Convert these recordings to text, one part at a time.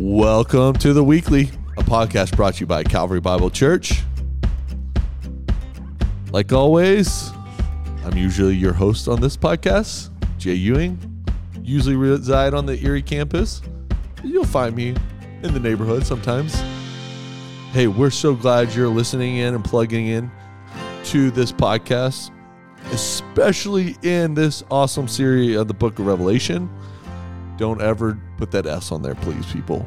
Welcome to the weekly, a podcast brought to you by Calvary Bible Church. Like always, I'm usually your host on this podcast, Jay Ewing. Usually reside on the Erie campus. You'll find me in the neighborhood sometimes. Hey, we're so glad you're listening in and plugging in to this podcast, especially in this awesome series of the book of Revelation. Don't ever put that S on there, please, people.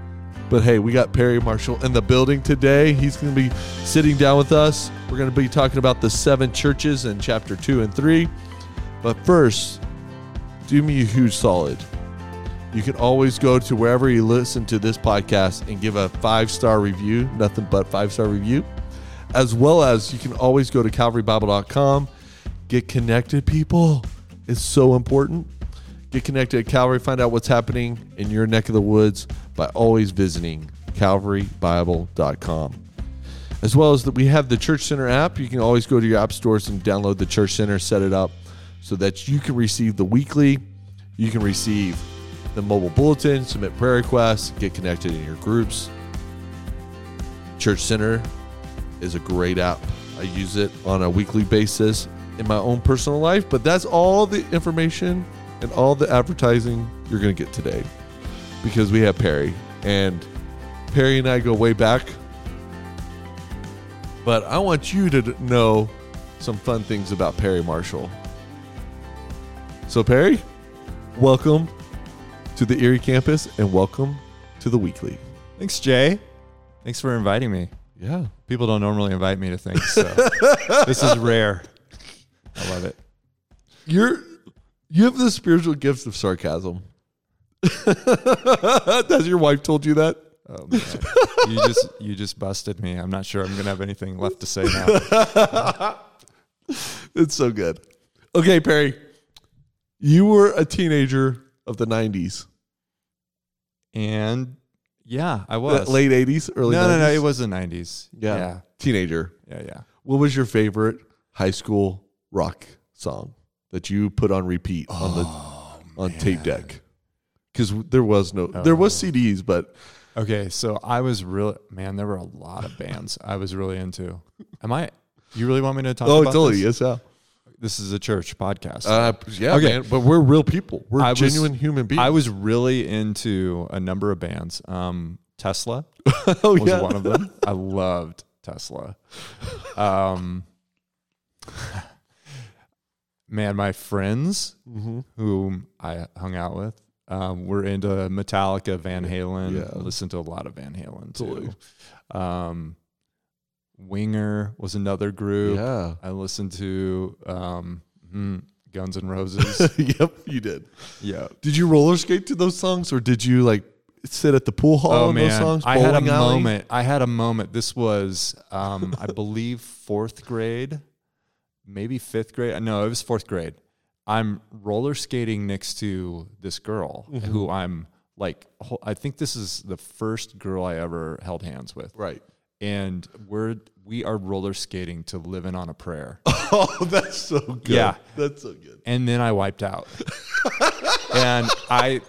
But hey, we got Perry Marshall in the building today. He's going to be sitting down with us. We're going to be talking about the seven churches in chapter two and three. But first, do me a huge solid. You can always go to wherever you listen to this podcast and give a five star review, nothing but five star review. As well as you can always go to calvarybible.com, get connected, people. It's so important. Get connected at Calvary, find out what's happening in your neck of the woods by always visiting calvarybible.com. As well as that we have the Church Center app. You can always go to your app stores and download the Church Center, set it up so that you can receive the weekly, you can receive the mobile bulletin, submit prayer requests, get connected in your groups. Church Center is a great app. I use it on a weekly basis in my own personal life, but that's all the information and all the advertising you're going to get today because we have Perry. And Perry and I go way back. But I want you to know some fun things about Perry Marshall. So, Perry, welcome to the Erie campus and welcome to the weekly. Thanks, Jay. Thanks for inviting me. Yeah. People don't normally invite me to things, so this is rare. I love it. You're you have the spiritual gift of sarcasm. Has your wife told you that? Oh man, you just you just busted me. I'm not sure I'm gonna have anything left to say now. It's so good. Okay, Perry. You were a teenager of the 90s. And yeah, I was Late 80s, early No, 90s. no, no. It was the '90s. Yeah. yeah, Teenager. yeah, yeah. What was your favorite high school rock song that you put on repeat on the on tape deck? Because there was no, there was CDs, but Okay, so I was really man. There were a lot of bands I was really into. Am I? You really want me to talk oh, about totally, this? yes, yeah, This is a church podcast. uh, yeah, Okay. man. But we're real people. We're I was- genuine human beings. I was really into a number of bands. Um, Tesla oh was yeah, one of them. I loved Tesla. Um, man, my friends Mhm. whom I hung out with um, were into Metallica, Van Halen. Yeah. Listened to a lot of Van Halen too. Um, Winger was another group. Yeah. I listened to um, mm, Guns N' Roses. yep, you did. yeah. Did you roller skate to those songs, or did you like sit at the pool hall Oh on man, those songs? I had a alley? moment. I had a moment. This was, um, I believe, fourth grade, maybe fifth grade. No, it was fourth grade. I'm roller skating next to this girl Mm-hmm. who I'm like. I think this is the first girl I ever held hands with, Right. and we're we are roller skating to "Living on a Prayer." Oh, that's so good. Yeah. that's so good. and then I wiped out. and I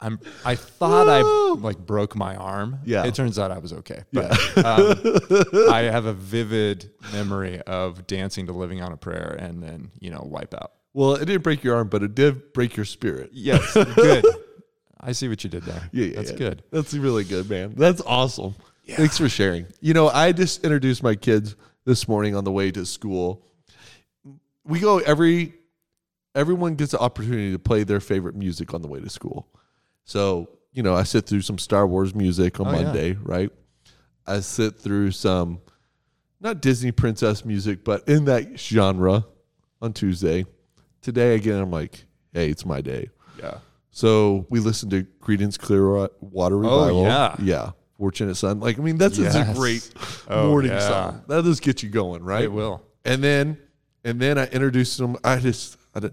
I'm I thought I like broke my arm. Yeah. It turns out I was okay. But um, I have a vivid memory of dancing to living on a prayer and then, you know, wipe out. Well, it didn't break your arm, but it did break your spirit. Yes. Good. I see what you did there. Yeah, yeah, That's yeah. good. That's really good, man. That's awesome. Thanks for sharing. You know, I just introduced my kids this morning on the way to school. We go every everyone gets the opportunity to play their favorite music on the way to school. So, you know, I sit through some Star Wars music on Oh, yeah. Monday, right? I sit through some not Disney princess music, but in that genre on Tuesday. Today again, I'm like, hey, it's my day. Yeah. So we listened to Creedence Clearwater oh, Revival. Oh, yeah. yeah. Fortunate Son. Like, I mean, that's just a great Oh, morning yeah. song. That just get you going, right? It will. And then, and then I introduced them. I just I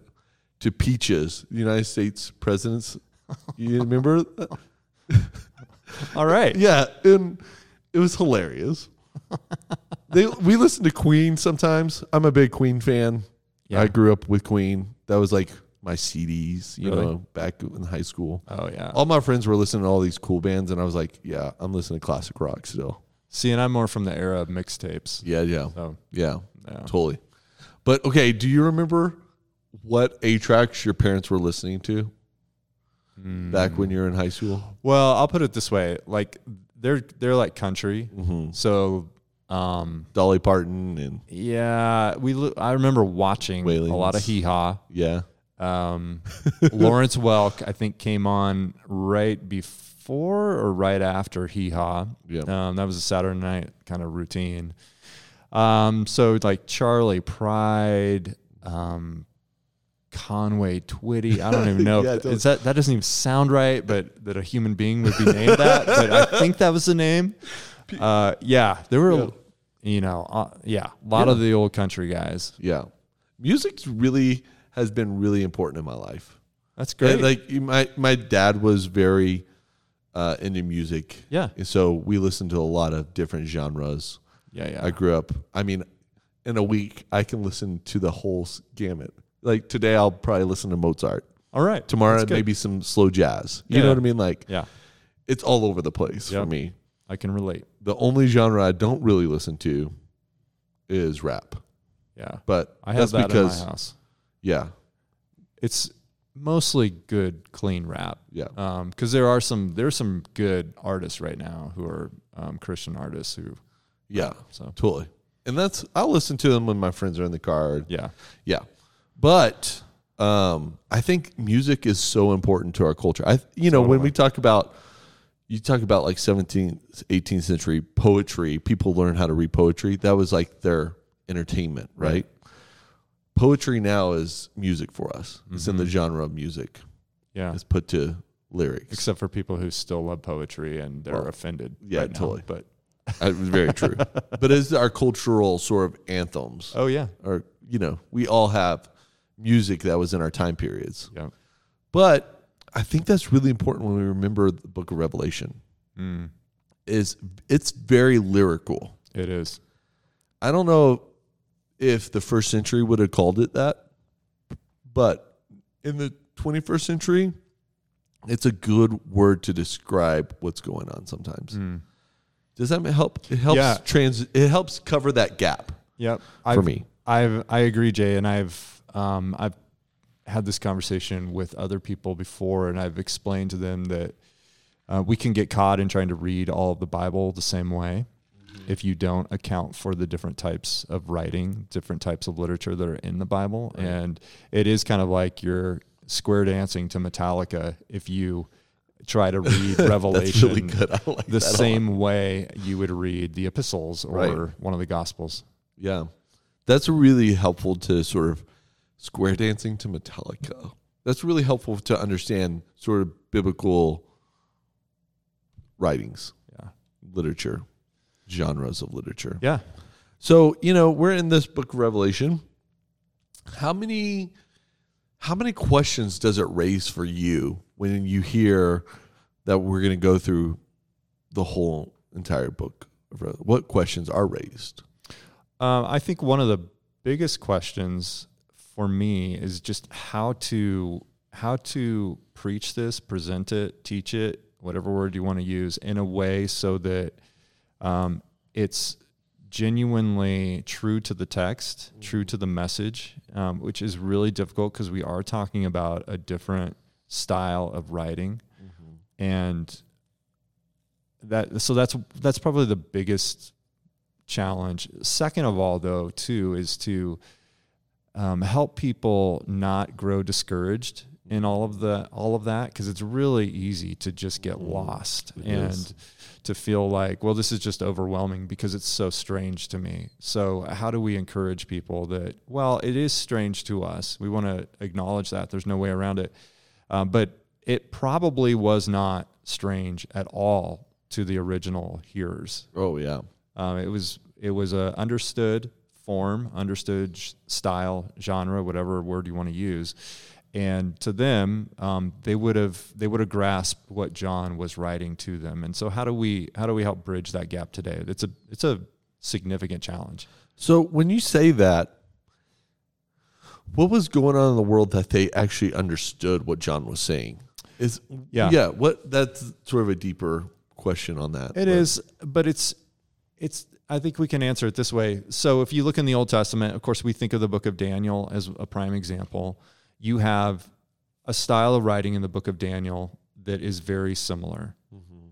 to Peaches, the United States presidents. You remember? All right. yeah, and it was hilarious. they we listen to Queen sometimes. I'm a big Queen fan. Yeah. I grew up with Queen. That was like my CDs, you Really? know, back in high school. Oh yeah. All my friends were listening to all these cool bands, and I was like, yeah, I'm listening to classic rock still. See, and I'm more from the era of mixtapes. Yeah, yeah, So yeah, yeah. totally. But okay, do you remember what A tracks your parents were listening to back when you were in high school? Well, I'll put it this way: like they're they're like country. Mm-hmm. So, um, Dolly Parton and yeah, we. lo- I remember watching a lot of hee haw. yeah, Um, Lawrence Welk, I think, came on right before or right after Hee Haw. Yeah. Um, that was a Saturday night kind of routine. Um, so like Charley Pride, um, Conway Twitty. I don't even know. Yeah, if- is that that doesn't even sound right, but that a human being would be named that. But I think that was the name. Uh, yeah, there were, Yeah. you know, uh, yeah, a lot Yeah. of the old country guys. yeah. music really has been really important in my life. That's great. And, like my my dad was very uh, into music. yeah, And so we listened to a lot of different genres. yeah, yeah. I grew up. I mean, in a week, I can listen to the whole gamut. Like today, I'll probably listen to Mozart. All right. Tomorrow, That's good. maybe some slow jazz. You Yeah. know what I mean? Like Yeah, it's all over the place Yep. for me. I can relate. The only genre I don't really listen to is rap. Yeah, But I have that's that because in my house. yeah, It's mostly good, clean rap. yeah, Um, because there are some there's some good artists right now who are um, Christian artists who yeah, so totally. And that's I'll listen to them when my friends are in the car. yeah Yeah. But um, I think music is so important to our culture. I you know, when we talk about you talk about like 17th, 18th century poetry, people learn how to read poetry. That was like their entertainment, right? Poetry now is music for us. It's in the genre of music. yeah. It's put to lyrics. Except for people who still love poetry and they're Well, offended. yeah, right now. totally. But Uh, very true. but it's our cultural sort of anthems. oh yeah, Or you know, we all have music that was in our time periods. yeah. But I think that's really important when we remember the book of Revelation. Mm, Is it's very lyrical. it is. I don't know if the first century would have called it that, but in the 21st century, it's a good word to describe what's going on sometimes. Mm. Does that help? It helps Yeah. trans it helps cover that gap Yep. for I've, me. I've I agree, Jay, and I've um, I've had this conversation with other people before, and I've explained to them that uh, we can get caught in trying to read all of the Bible the same way if you don't account for the different types of writing, different types of literature that are in the Bible, Right. and it is kind of like you're square dancing to Metallica if you try to read Revelation really like the that a lot. same way you would read the epistles or Right. one of the gospels. Yeah. That's really helpful to sort of square dancing to Metallica. That's really helpful to understand sort of biblical writings, Yeah. literature, genres of literature. Yeah. So, you know, we're in this book of Revelation. How many how many questions does it raise for you when you hear that we're going to go through the whole entire book? What questions are raised? Um, I think one of the biggest questions for me is just how to how to preach this, present it, teach it, whatever word you want to use, in a way so that um, it's genuinely true to the text, true to the message, um, which is really difficult because we are talking about a different style of writing, and that so that's that's probably the biggest challenge. Second of all, though, too, is to um, help people not grow discouraged in all of the all of that because it's really easy to just get lost It and is. to feel like, well, this is just overwhelming because it's so strange to me. So, how do we encourage people that, well, it is strange to us? We want to acknowledge that. There's no way around it. Um, but it probably was not strange at all to the original hearers. Oh, yeah. Um, it was it was a understood form, understood sh- style, genre, whatever word you want to use, and to them, um, they would have they would have grasped what John was writing to them. And so, how do we how do we help bridge that gap today? It's a it's a significant challenge. So when you say that, what was going on in the world that they actually understood what John was saying? Is Yeah. yeah. What that's sort of a deeper question on that. It is, but it's it's. I think we can answer it this way. So if you look in the Old Testament, of course, we think of the book of Daniel as a prime example. You have a style of writing in the book of Daniel that is very similar.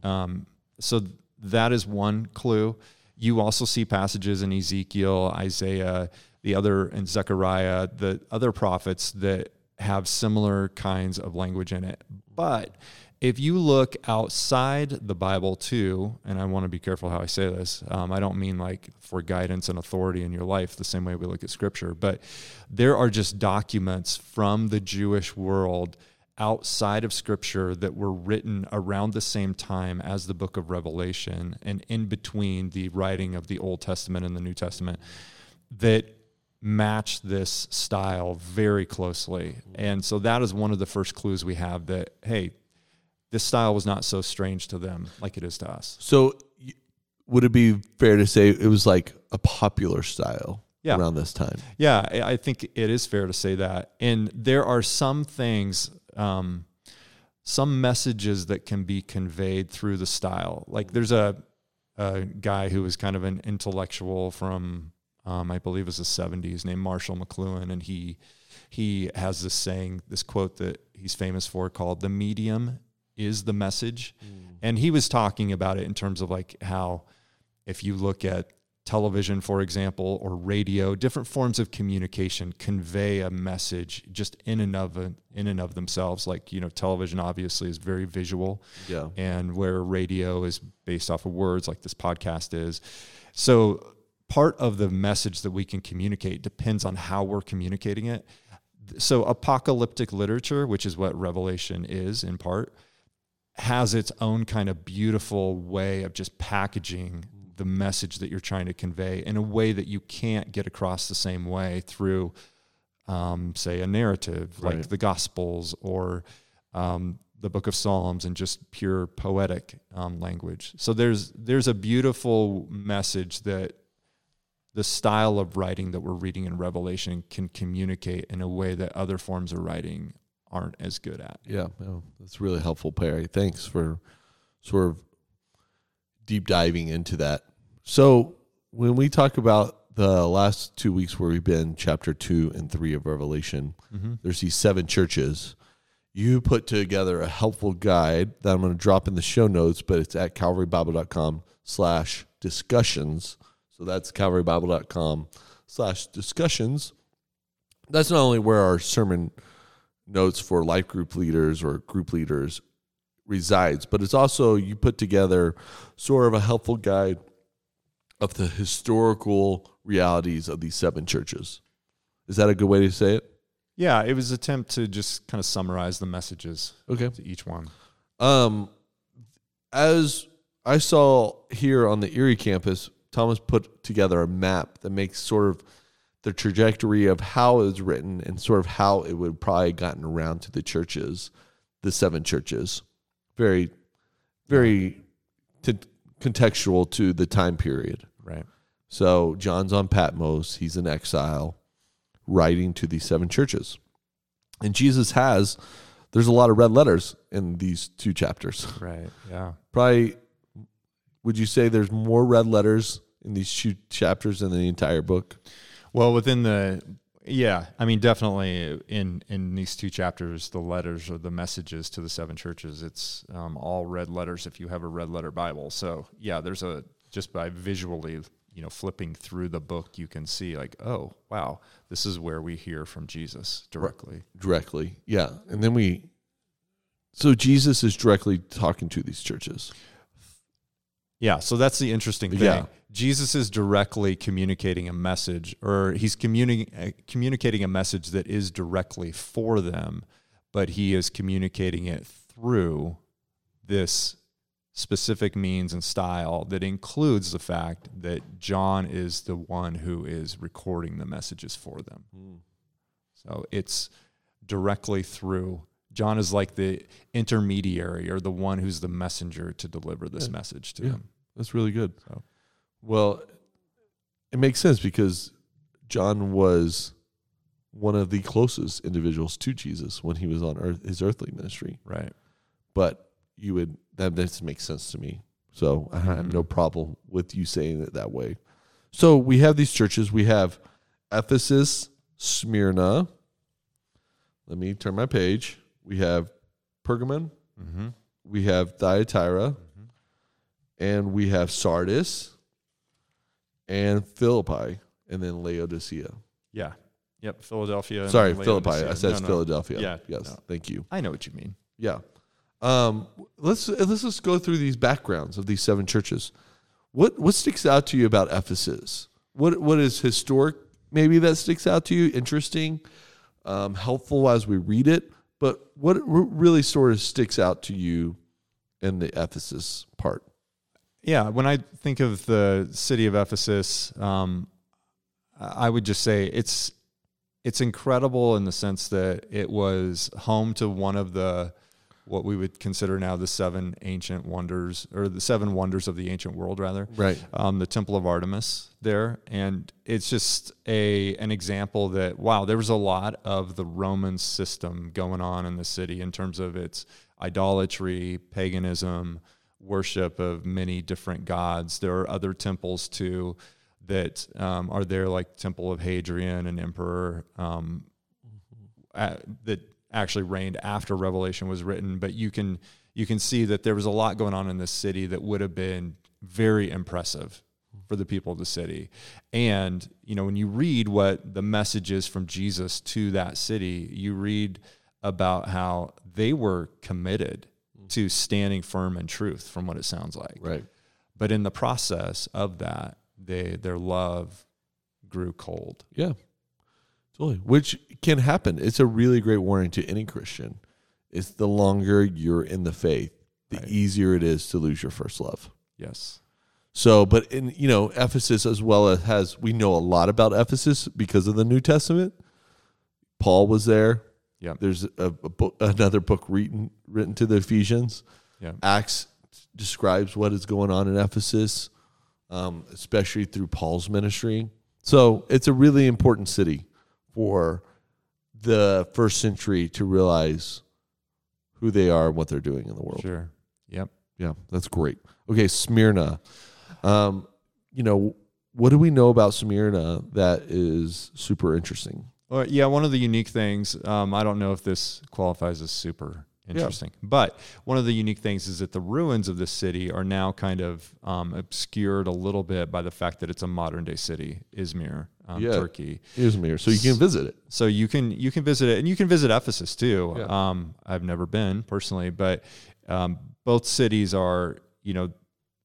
Um, so that is one clue. You also see passages in Ezekiel, Isaiah, the other and Zechariah, the other prophets that have similar kinds of language in it. But if you look outside the Bible too, and I want to be careful how I say this, um, I don't mean like for guidance and authority in your life the same way we look at Scripture, but there are just documents from the Jewish world outside of Scripture that were written around the same time as the book of Revelation and in between the writing of the Old Testament and the New Testament that match this style very closely. And so that is one of the first clues we have that, hey, this style was not so strange to them like it is to us. So, would it be fair to say it was like a popular style Yeah. around this time? Yeah, I think it is fair to say that. And there are some things, um, some messages that can be conveyed through the style. Like there's a, a guy who was kind of an intellectual from, um, I believe, it was the '70s, named Marshall McLuhan, and he he has this saying, this quote that he's famous for, called "The medium is the message," mm. and he was talking about it in terms of like how if you look at television, for example, or radio, different forms of communication convey a message just in and of in and of themselves. Like you know, television obviously is very visual, Yeah. and where radio is based off of words, like this podcast is. So part of the message that we can communicate depends on how we're communicating it. So apocalyptic literature, which is what Revelation is in part, has its own kind of beautiful way of just packaging the message that you're trying to convey in a way that you can't get across the same way through, um, say, a narrative like the Gospels or um, the Book of Psalms and just pure poetic um, language. So there's there's a beautiful message that the style of writing that we're reading in Revelation can communicate in a way that other forms of writing aren't as good at. Yeah, no, that's really helpful, Perry. Thanks for sort of deep diving into that. So, when we talk about the last two weeks where we've been chapter two and three of Revelation, Mm-hmm. there's these seven churches. You put together a helpful guide that I'm going to drop in the show notes, but it's at calvarybible.com slash discussions. So that's calvarybible.com slash discussions. That's not only where our sermon notes for life group leaders or group leaders resides, but it's also you put together sort of a helpful guide of the historical realities of these seven churches. Is that a good way to say it? Yeah, it was attempt to just kind of summarize the messages Okay. to each one. Um, as I saw here on the Erie campus, Thomas put together a map that makes sort of the trajectory of how it was written and sort of how it would probably gotten around to the churches, the seven churches. Very, very t- contextual to the time period. Right. So John's on Patmos, he's in exile, writing to these seven churches. And Jesus has, there's a lot of red letters in these two chapters. Right. Yeah. Probably, would you say there's more red letters in these two chapters than the entire book? Well, within the yeah, I mean definitely in in these two chapters, the letters or the messages to the seven churches, it's um, all red letters if you have a red letter Bible. So yeah, there's a just by visually you know flipping through the book, you can see like oh wow, this is where we hear from Jesus directly. Directly. Yeah. And then we, so Jesus is directly talking to these churches. Yeah, so that's the interesting thing. Yeah. Jesus is directly communicating a message, or he's communi- uh, communicating a message that is directly for them, but he is communicating it through this specific means and style that includes the fact that John is the one who is recording the messages for them. So it's directly through. John is like the intermediary or the one who's the messenger to deliver this Yeah. message to Yeah. them. That's really good. So- Well, it makes sense because John was one of the closest individuals to Jesus when he was on earth, his earthly ministry. Right. But you would that that makes sense to me. So I have Mhm. no problem with you saying it that way. So we have these churches. We have Ephesus, Smyrna. Let me turn my page. We have Pergamon. Mm-hmm. We have Thyatira, Mhm. and we have Sardis, and Philippi, and then Laodicea. Yeah. Yep. Philadelphia. Sorry, Philippi. I said No, no. Philadelphia. Yeah, Yes. no. Thank you. I know what you mean. Yeah. Um, let's let's just go through these backgrounds of these seven churches. What what sticks out to you about Ephesus? What what is historic? Maybe that sticks out to you. Interesting, um, helpful as we read it. But what really sort of sticks out to you in the Ephesus? Yeah, when I think of the city of Ephesus, um, I would just say it's it's incredible in the sense that it was home to one of the what we would consider now the seven ancient wonders or the seven wonders of the ancient world rather Right. um, the temple of artemis there and it's just a an example that wow there was a lot of the roman system going on in the city in terms of its idolatry paganism worship of many different gods there are other temples too that um, are there like temple of hadrian an emperor um, uh, that actually reigned after Revelation was written, but you can you can see that there was a lot going on in this city that would have been very impressive for the people of the city. And you know, when you read what the message is from Jesus to that city, you read about how they were committed to standing firm in truth from what it sounds like. Right. But in the process of that, they their love grew cold. Yeah. Totally. Which can happen. It's a really great warning to any Christian. It's the longer you're in the faith, the Right. easier it is to lose your first love. Yes. So, but in you know Ephesus as well as has we know a lot about Ephesus because of the New Testament. Paul was there. Yep. There's a, a book, another book written written to the Ephesians. Yeah. Acts describes what is going on in Ephesus, um, especially through Paul's ministry. So it's a really important city for the first century to realize who they are and what they're doing in the world. Sure. Yep. Yeah, that's great. Okay, Smyrna. Um, you know, what do we know about Smyrna that is super interesting? Well, yeah, one of the unique things, um, I don't know if this qualifies as super interesting, but one of the unique things is that the ruins of this city are now kind of um, obscured a little bit by the fact that it's a modern day city, Izmir, um, Yeah. Turkey. Izmir, so you can visit it. So you can you can visit it, and you can visit Ephesus too. Yeah. Um, I've never been personally, but um, both cities are you know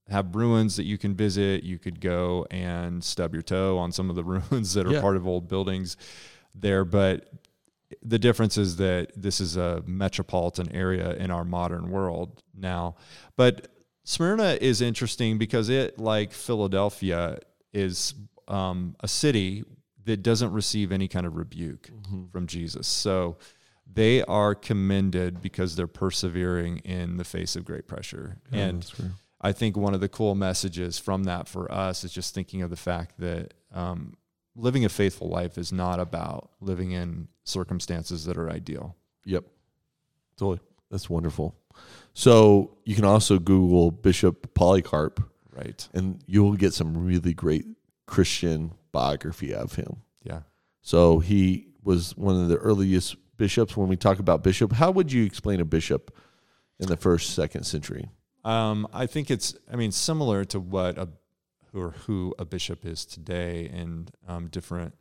have ruins that you can visit. You could go and stub your toe on some of the ruins that are Yeah. part of old buildings there, but the difference is that this is a metropolitan area in our modern world now. But Smyrna is interesting because it, like Philadelphia, is um, a city that doesn't receive any kind of rebuke from Jesus. So they are commended because they're persevering in the face of great pressure. and. I think one of the cool messages from that for us is just thinking of the fact that um, living a faithful life is not about living in circumstances that are ideal. Yep, totally. That's wonderful. So you can also Google Bishop Polycarp, Right. and you will get some really great Christian biography of him. Yeah. So he was one of the earliest bishops. When we talk about bishop, how would you explain a bishop in the first, second century? Um, I think it's, I mean, similar to what a or who a bishop is today in um, different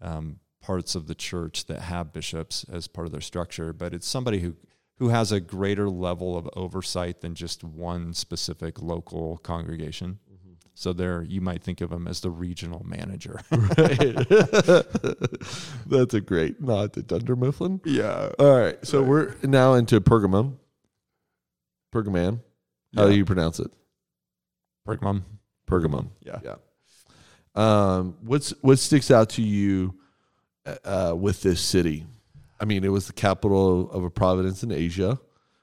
um, parts of the church that have bishops as part of their structure, but it's somebody who who has a greater level of oversight than just one specific local congregation. So there, you might think of him as the regional manager. Right. That's a great nod to Dunder Mifflin. yeah. All right. So we're now into Pergamum. Pergamon. How do you pronounce it? Pergamum. Pergamum. Yeah. Yeah. Um, what's what sticks out to you uh, with this city? I mean, it was the capital of a province in Asia.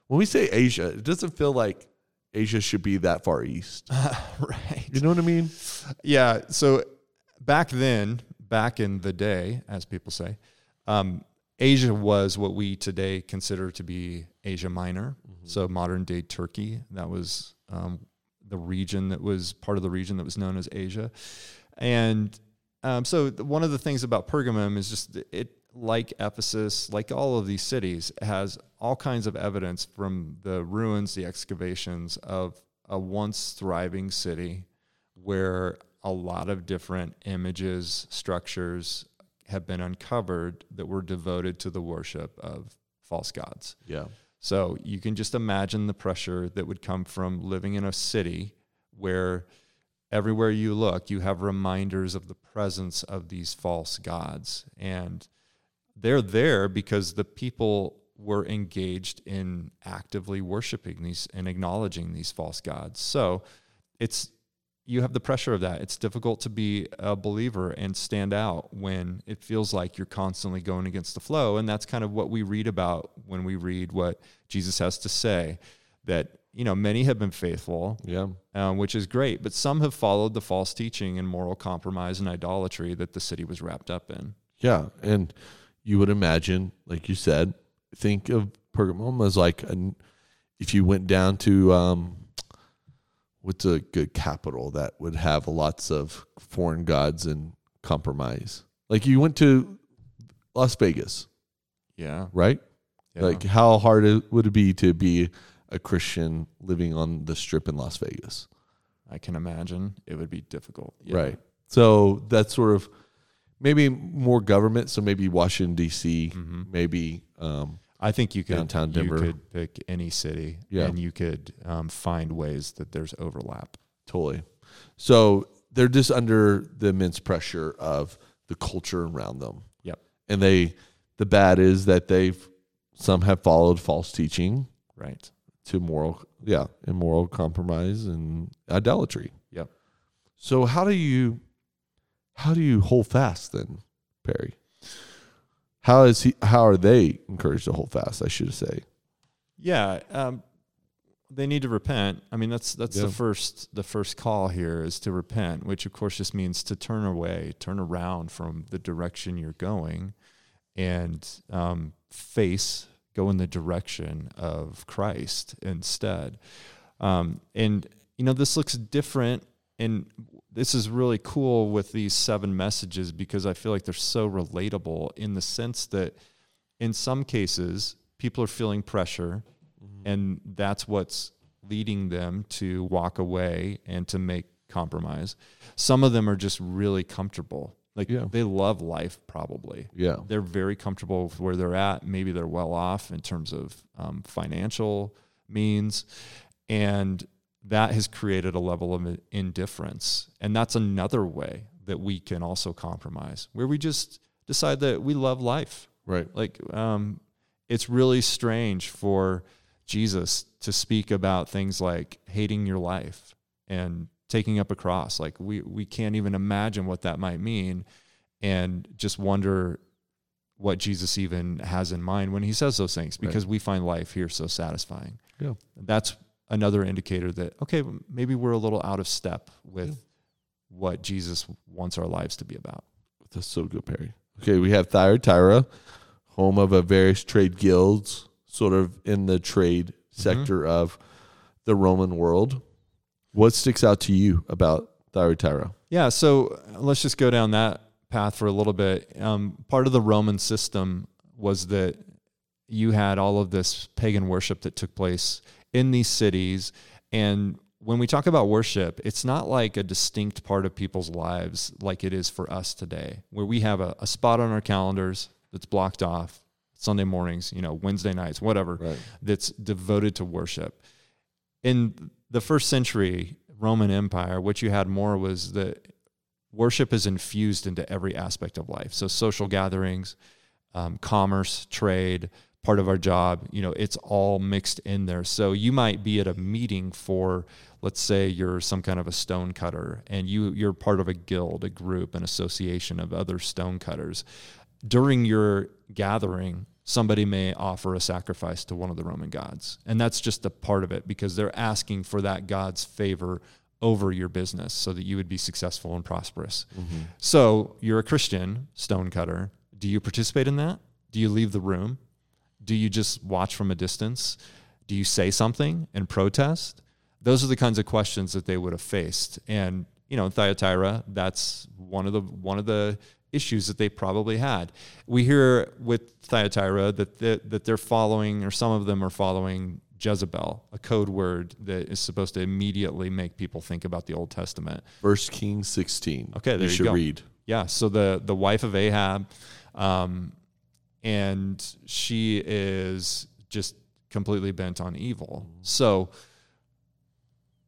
When we say Asia, it doesn't feel like Asia should be that far east. right. You know what I mean? Yeah. So back then, back in the day, as people say, Um, Asia was what we today consider to be Asia Minor, Mm-hmm. so modern day Turkey. That was um, the region that was part of the region that was known as Asia. And um, so, one of the things about Pergamum is just it, like Ephesus, like all of these cities, has all kinds of evidence from the ruins, the excavations of a once thriving city where a lot of different images, structures have been uncovered that were devoted to the worship of false gods. Yeah. So you can just imagine the pressure that would come from living in a city where everywhere you look, you have reminders of the presence of these false gods. And they're there because the people were engaged in actively worshiping these and acknowledging these false gods. So it's you have the pressure of that. It's difficult to be a believer and stand out when it feels like you're constantly going against the flow. And that's kind of what we read about when we read what Jesus has to say that, you know, many have been faithful, Yeah. um, which is great, but some have followed the false teaching and moral compromise and idolatry that the city was wrapped up in. Yeah. And you would imagine, like you said, think of Pergamum as like an, if you went down to um, what's a good capital that would have lots of foreign gods and compromise. Like you went to Las Vegas, Yeah. right? yeah. Like how hard it would it be to be a Christian living on the strip in Las Vegas? I can imagine it would be difficult. Yeah. Right. So that's sort of maybe more government. So maybe Washington D.C. Mhm. Maybe um, I think you could Downtown Denver. You could pick any city, Yeah. and you could um, find ways that there's overlap. totally. So they're just under the immense pressure of the culture around them. Yep. And they, the bad is that they've some have followed false teaching Right. to moral, yeah, immoral compromise and idolatry. Yep. So how do you, how do you hold fast then, Perry? How is he? How are they encouraged to hold fast? I should say. Yeah. Um, they need to repent. I mean, that's that's Yeah. the first the first call here is to repent, which of course just means to turn away, turn around from the direction you're going, and um, face go in the direction of Christ instead. Um, and you know, this looks different, and this is really cool with these seven messages because I feel like they're so relatable in the sense that in some cases people are feeling pressure and that's what's leading them to walk away and to make compromise. Some of them are just really comfortable. Like Yeah. they love life probably. Yeah. They're very comfortable with where they're at. Maybe they're well off in terms of um, financial means. And that has created a level of indifference. And that's another way that we can also compromise, where we just decide that we love life. Right. Like, um, it's really strange for Jesus to speak about things like hating your life and taking up a cross. Like, we, we can't even imagine what that might mean and just wonder what Jesus even has in mind when he says those things Right. because we find life here so satisfying. Yeah. That's another indicator that, okay, maybe we're a little out of step with Yeah. what Jesus wants our lives to be about. That's so good, Perry. Okay, we have Thyatira, home of a various trade guilds, sort of in the trade sector of the Roman world. What sticks out to you about Thyatira? Yeah, so uh, let's just go down that path for a little bit. Um, part of the Roman system was that you had all of this pagan worship that took place in these cities. And when we talk about worship, it's not like a distinct part of people's lives like it is for us today, where we have a, a spot on our calendars that's blocked off Sunday mornings, you know, Wednesday nights, whatever Right. that's devoted to worship. In the first century Roman Empire, what you had more was that worship is infused into every aspect of life. So social gatherings, um, commerce, trade, part of our job, you know, it's all mixed in there. So you might be at a meeting for, let's say you're some kind of a stone cutter and you you're part of a guild, a group, an association of other stone cutters. During your gathering, somebody may offer a sacrifice to one of the Roman gods. And that's just a part of it because they're asking for that god's favor over your business so that you would be successful and prosperous. Mm-hmm. So you're a Christian stonecutter. do you participate in that? Do you leave the room? Do you just watch from a distance? Do you say something and protest? Those are the kinds of questions that they would have faced. And you know, in Thyatira, that's one of the one of the issues that they probably had. We hear with Thyatira that the, that they're following, or some of them are following Jezebel, a code word that is supposed to immediately make people think about the Old Testament. First Kings 16. Okay, there you you should go. read. Yeah, so the the wife of Ahab, um, and she is just completely bent on evil. So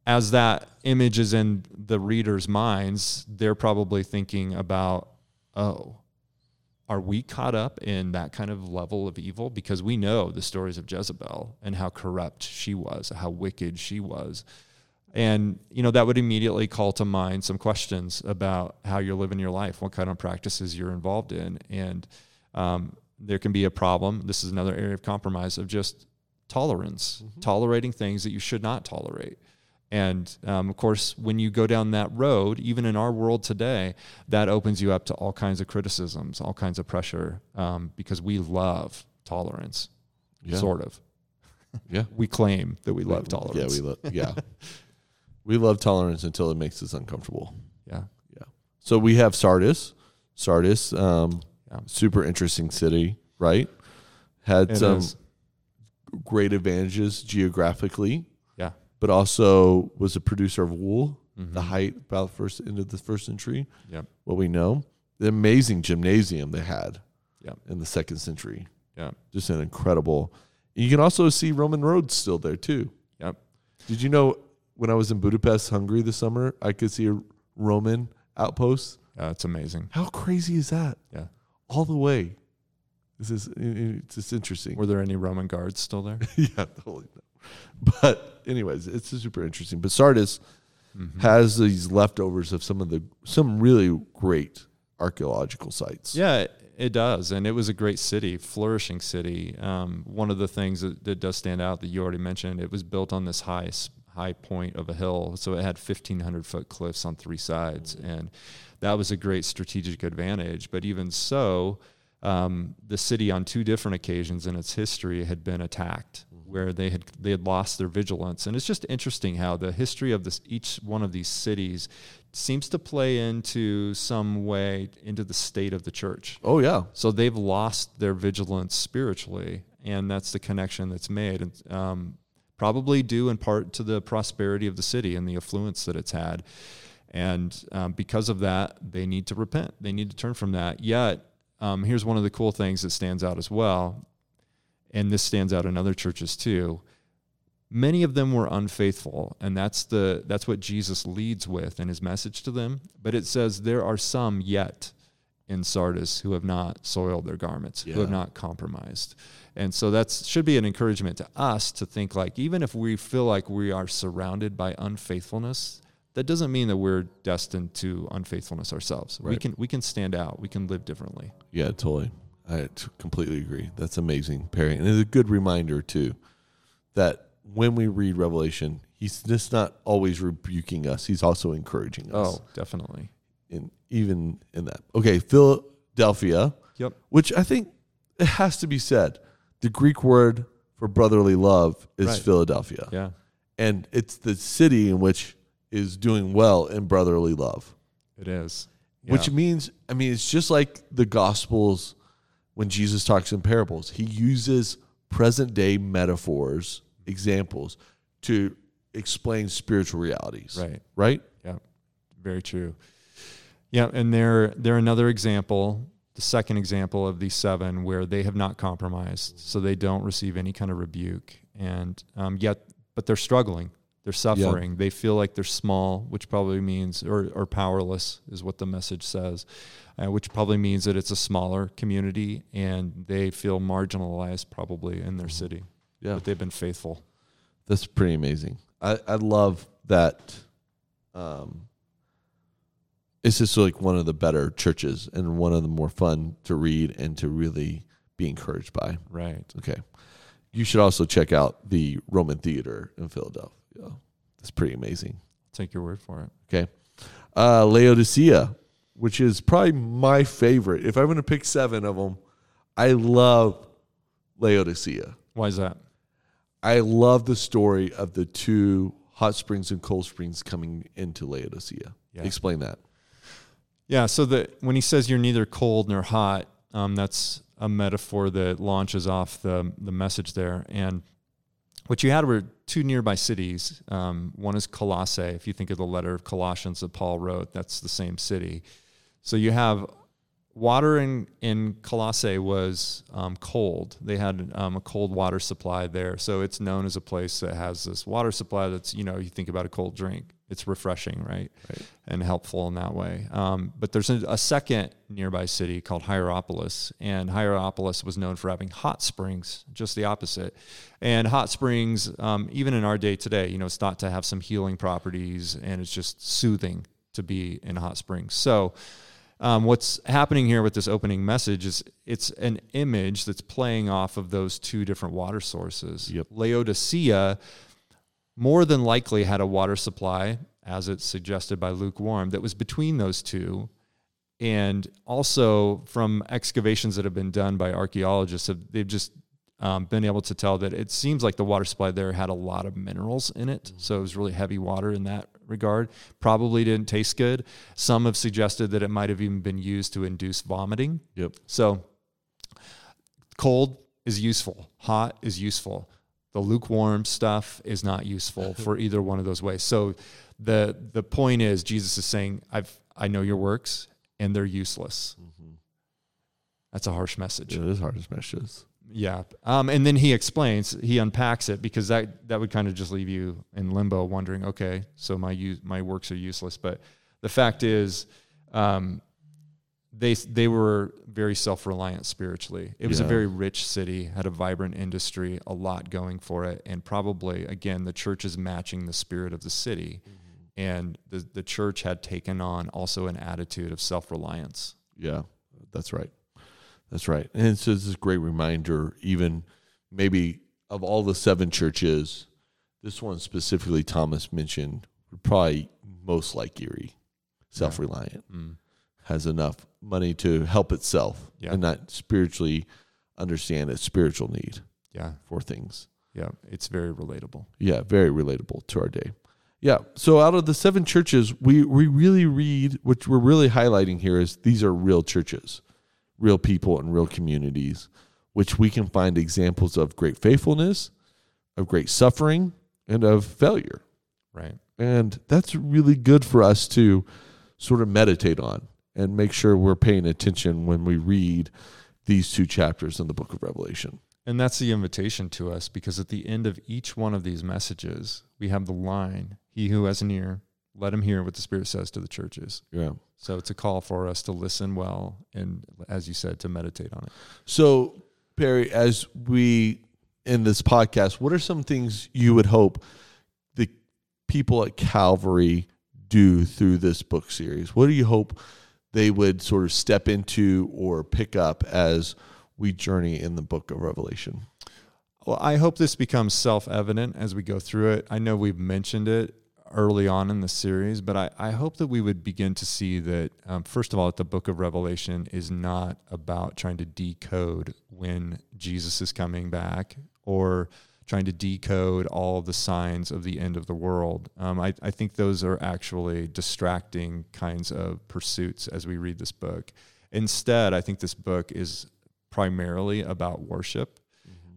as that image is in the reader's minds, they're probably thinking about, oh, are we caught up in that kind of level of evil? Because we know the stories of Jezebel and how corrupt she was, how wicked she was. And, you know, that would immediately call to mind some questions about how you're living your life, what kind of practices you're involved in. And um, there can be a problem. This is another area of compromise of just tolerance, tolerating things that you should not tolerate. And um, of course, when you go down that road, even in our world today, that opens you up to all kinds of criticisms, all kinds of pressure, um, because we love tolerance, Yeah. sort of. Yeah. We claim that we love tolerance. Yeah, we love yeah. we love tolerance until it makes us uncomfortable. Yeah. Yeah. So we have Sardis. Sardis, um, Yeah. super interesting city, right? Had It some is. great advantages geographically, Yeah. but also was a producer of wool. Mhm. The height about first into the first century. Yeah. What we know, the amazing gymnasium they had. Yep. In the second century, Yeah. just an incredible. You can also see Roman roads still there too. Yep. Did you know when I was in Budapest, Hungary this summer, I could see a Roman outpost? Yeah, it's amazing. How crazy is that? Yeah. All the way. This is it's just interesting. Were there any Roman guards still there? yeah, totally. But anyways, it's super interesting. But Sardis Mhm. has these leftovers of some of the some really great archaeological sites. Yeah, it, does, and it was a great city, flourishing city. Um, one of the things that, that does stand out that you already mentioned, it was built on this high high point of a hill, so it had fifteen hundred foot cliffs on three sides, and that was a great strategic advantage. But even so, um, the city on two different occasions in its history had been attacked where they had they had lost their vigilance. And it's just interesting how the history of this each one of these cities seems to play into some way into the state of the church. Oh yeah. so they've lost their vigilance spiritually and that's the connection that's made. And um, probably due in part to the prosperity of the city and the affluence that it's had. And um, because of that they need to repent. They need to turn from that. Yet um, here's one of the cool things that stands out as well and this stands out in other churches too. Many of them were unfaithful and that's the that's what jesus leads with in his message to them. But it says there are some yet in sardis who have not soiled their garments who have not compromised and so that should be an encouragement to us to think like even if we feel like we are surrounded by unfaithfulness that doesn't mean that we're destined to unfaithfulness ourselves we can we can stand out we can live differently Yeah, totally. I t- completely agree. That's amazing, Perry. And it's a good reminder too that when we read Revelation, he's just not always rebuking us; he's also encouraging us. oh definitely in even in that. Okay, Philadelphia, yep which I think it has to be said, the Greek word for brotherly love is Right. Philadelphia, yeah and it's the city in which is doing well in brotherly love. it is which means i mean it's just like the gospels when jesus talks in parables he uses present day metaphors examples to explain spiritual realities right right Yeah. Very true. Yeah, and they're they're another example, the second example of these seven where they have not compromised, so they don't receive any kind of rebuke, and um, yet, but they're struggling, they're suffering, they feel like they're small, which probably means or or powerless is what the message says, uh, which probably means that it's a smaller community and they feel marginalized probably in their city, yeah. But they've been faithful. that's pretty amazing. I i love that um it's just like one of the better churches and one of the more fun to read and to really be encouraged by Right. Okay. You should also check out the Roman Theater in Philadelphia. That's pretty amazing. Take your word for it. Okay. Uh, Laodicea. which is probably my favorite. If I'm going to pick seven of them, I love Laodicea. Why is that? I love the story of the two hot springs and cold springs coming into Laodicea. Yeah. Explain that. Yeah. So that when he says you're neither cold nor hot, um, that's a metaphor that launches off the the message there. And what you had were two nearby cities. Um, one is Colossae. If you think of the letter of Colossians that Paul wrote, that's the same city. So you have water in, in Colossae was um, cold. They had um, a cold water supply there. So it's known as a place that has this water supply that's, you know, you think about a cold drink. It's refreshing, right? Right. And helpful in that way. Um, but there's a, a second nearby city called Hierapolis. And Hierapolis was known for having hot springs, just the opposite. And hot springs, um, even in our day today, you know, it's thought to have some healing properties and it's just soothing to be in hot springs. So, um, what's happening here with this opening message is it's an image that's playing off of those two different water sources. Yep. Laodicea more than likely had a water supply, as it's suggested by lukewarm, that was between those two. And also from excavations that have been done by archaeologists, they've just um, been able to tell that it seems like the water supply there had a lot of minerals in it. So it was really heavy water in that regard. Probably didn't taste good. Some have suggested that it might have even been used to induce vomiting. Yep. So cold is useful, hot is useful. The lukewarm stuff is not useful for either one of those ways. So the the point is Jesus is saying, I've I know your works and they're useless. That's a harsh message. Yeah, it is hard messages. Yeah. Um, and then he explains, he unpacks it because that, that would kind of just leave you in limbo wondering, okay, so my use, my works are useless. But the fact is, um, they, they were very self-reliant spiritually. It was a very rich city, had a vibrant industry, a lot going for it. And probably, again, the church is matching the spirit of the city. And the, the church had taken on also an attitude of self-reliance. Yeah, that's right. That's right. And so it's just this great reminder, even maybe of all the seven churches, this one specifically Thomas mentioned, probably most like Erie, self reliant, Mm. Has enough money to help itself Yeah. and not spiritually understand its spiritual need Yeah. for things. Yeah. It's very relatable. Yeah, very relatable to our day. Yeah. So out of the seven churches, we, we really read, which we're really highlighting here is these are real churches, real people and real communities, which we can find examples of great faithfulness, of great suffering, and of failure. Right. And that's really good for us to sort of meditate on and make sure we're paying attention when we read these two chapters in the book of Revelation. And that's the invitation to us because at the end of each one of these messages, we have the line He who has an ear, let him hear what the Spirit says to the churches. Yeah. So it's a call for us to listen well and, as you said, to meditate on it. So, Perry, as we in this podcast, what are some things you would hope the people at Calvary do through this book series? What do you hope they would sort of step into or pick up as we journey in the book of Revelation? Well, I hope this becomes self evident as we go through it. I know we've mentioned it early on in the series, but I, I hope that we would begin to see that, um, first of all, that the book of Revelation is not about trying to decode when Jesus is coming back or trying to decode all the signs of the end of the world. Um, I, I think those are actually distracting kinds of pursuits as we read this book. Instead, I think this book is primarily about worship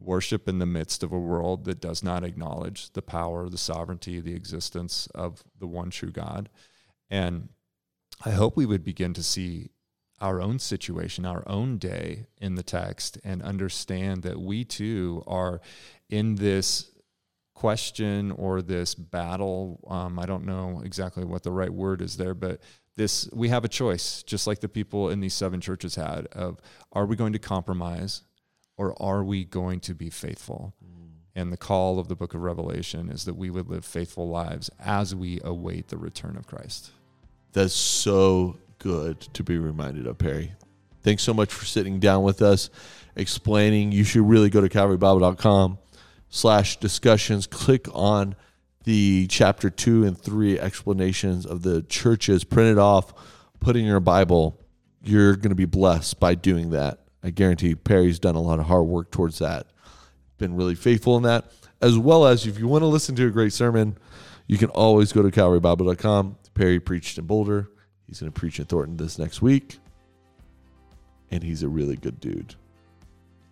worship in the midst of a world that does not acknowledge the power, the sovereignty, the existence of the one true God. And I hope we would begin to see our own situation, our own day in the text, and understand that we too are in this question or this battle. Um, I don't know exactly what the right word is there, but this we have a choice, just like the people in these seven churches had, of are we going to compromise or are we going to be faithful? And the call of the book of Revelation is that we would live faithful lives as we await the return of Christ. That's so good to be reminded of, Perry. Thanks so much for sitting down with us, explaining. You should really go to calvarybible.com slash discussions. Click on the chapter two and three explanations of the churches printed off, put in your Bible, you're going to be blessed by doing that. I guarantee Perry's done a lot of hard work towards that. Been really faithful in that. As well as if you want to listen to a great sermon, you can always go to calvarybible.com. Perry preached in Boulder. He's going to preach in Thornton this next week. And he's a really good dude.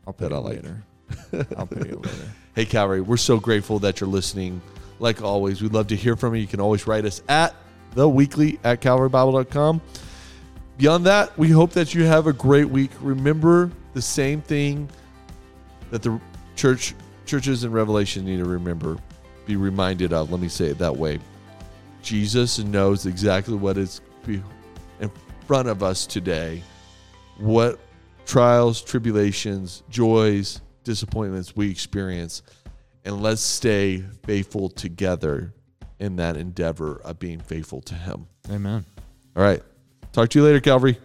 I'll pay That later. I'll pay you later. Hey, Calvary, we're so grateful that you're listening. Like always, we'd love to hear from you. You can always write us at the weekly at calvarybible.com. Beyond that, we hope that you have a great week. Remember the same thing that the church churches in Revelation need to remember, be reminded of. Let me say it that way. Jesus knows exactly what is in front of us today, what trials, tribulations, joys, disappointments we experience, and let's stay faithful together in that endeavor of being faithful to Him. Amen. All right. Talk to you later, Calvary.